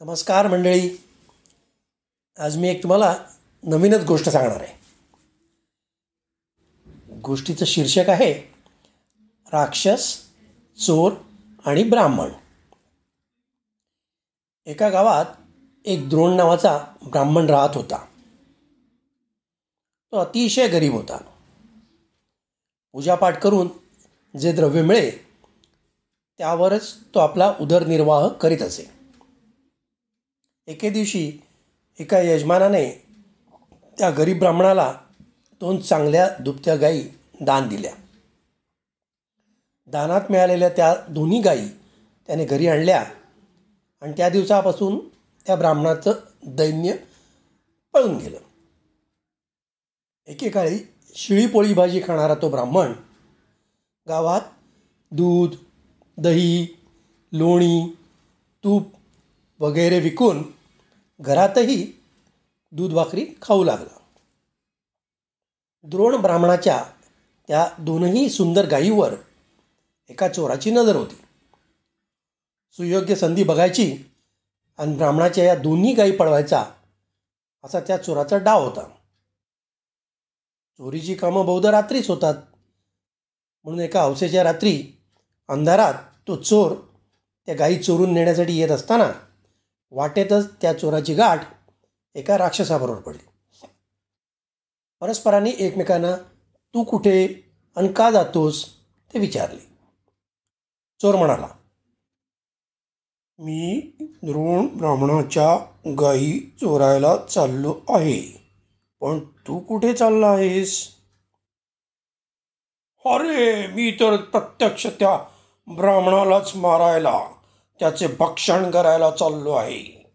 नमस्कार मंडळी. आज मी एक तुम्हाला नवीनच गोष्ट सांगणार आहे. गोष्टीचं शीर्षक आहे राक्षस चोर आणि ब्राह्मण. एका गावात एक द्रोण नावाचा ब्राह्मण राहत होता. तो अतिशय गरीब होता. पूजापाठ करून जे द्रव्य मिळे त्यावरच तो आपला उदरनिर्वाह करीत असे. एके दिवशी एका यजमानाने त्या गरीब ब्राह्मणाला दोन चांगल्या दुभत्या गायी दान दिल्या. दानात मिळालेल्या त्या दोन्ही गायी त्याने घरी आणल्या आणि त्या दिवसापासून त्या ब्राह्मणाचं दैन्य पळून गेलं. एकेकाळी शिळी पोळी भाजी खाणारा तो ब्राह्मण गावात दूध दही लोणी तूप वगैरे विकून घरातही दूध भाकरी खाऊ लागला. द्रोण ब्राह्मणाच्या त्या दोनही सुंदर गायीवर एका चोराची नजर होती. सुयोग्य संधी बघायची आणि ब्राह्मणाच्या या दोन्ही गायी पळवायचा असा त्या चोराचा डाव होता. चोरीची कामं बहुध रात्रीच होतात. म्हणून एका हौसेच्या रात्री अंधारात तो चोर त्या गायी चोरून नेण्यासाठी येत असताना वाटेतच त्या चोराची गाठ एका राक्षसाबरोबर पडली. परस्परांनी एकमेकांना तू कुठे आणि का जातोस? ते विचारले. चोर म्हणाला मी द्रोण ब्राह्मणाच्या गाई चोरायला चाललो आहे पण तू कुठे चालला आहेस? अरे मी तर प्रत्यक्ष त्या ब्राह्मणालाच मारायला त्याचे भक्षण करायला चाललो आहे.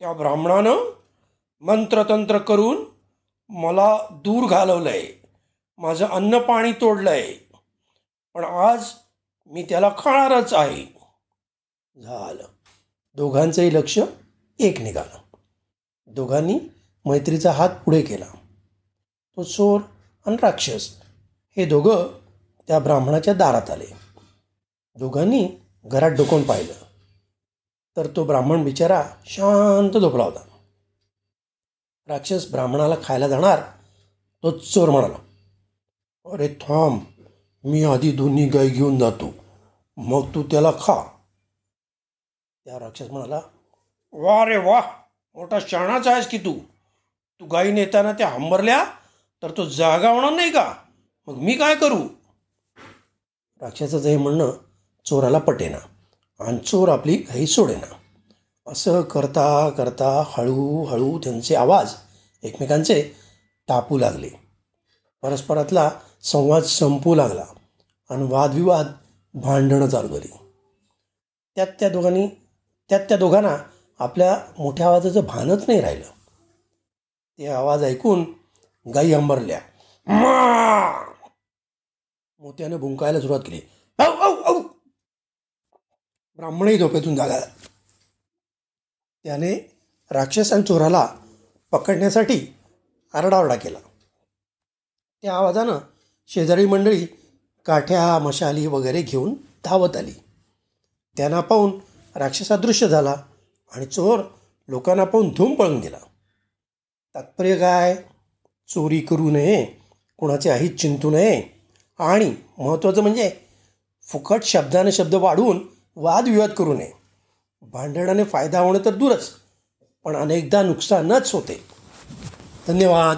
त्या ब्राह्मणानं मंत्रतंत्र करून मला दूर घालवलं आहे माझं अन्न पाणी आहे पण आज मी त्याला खाणारच आहे. झालं. दोघांचंही लक्ष एक निघालं. दोघांनी मैत्रीचा हात पुढे केला. तो चोर आणि राक्षस हे दोघं त्या ब्राह्मणाच्या दारात आले. दोघांनी घरात डोकून पाहिलं तर तो ब्राह्मण बिचारा शांत झोपला होता. राक्षस ब्राह्मणाला खायला जाणार तो चोर म्हणाला अरे थांब मी आधी दोन्ही गाय घेऊन जातो मग तू त्याला खा. त्या राक्षस म्हणाला वा रे वा मोठा शाणाच आहेस की तू? तू गाई नेताना त्या हंबरल्या तर तो जागा होणार नाही का? मग मी काय करू? राक्षसाचं हे म्हणणं चोराला पटेना. आणि चोर आपली घाई सोडेना. असं करता करता हळूहळू त्यांचे आवाज एकमेकांचे तापू लागले. परस्परातला संवाद संपू लागला आणि वादविवाद भांडणं चालू झाली. त्यात त्या दोघांनी त्यात त्या दोघांना आपल्या मोठ्या आवाजाचं भानच नाही राहिलं. ते आवाज ऐकून गाई अंबरल्या मोत्यानं भुंकायला सुरुवात केली. ब्राह्मणही झोपेतून जागा त्याने राक्षस आणि चोराला पकडण्यासाठी आरडाओरडा केला. त्या आवाजानं शेजारी मंडळी काठ्या मशाली वगैरे घेऊन धावत आली. त्यांना पाहून राक्षस अदृश्य झाला आणि चोर लोकांना पाहून धूम पळून गेला. तात्पर्य काय? चोरी करू नये कोणाचे अहित चिंतू नये. आणि महत्त्वाचं म्हणजे फुकट शब्दाने शब्द वाढवून वादविवाद करू नये. भांडणाने फायदा होणं तर दूरच पण अनेकदा नुकसानच होते. धन्यवाद.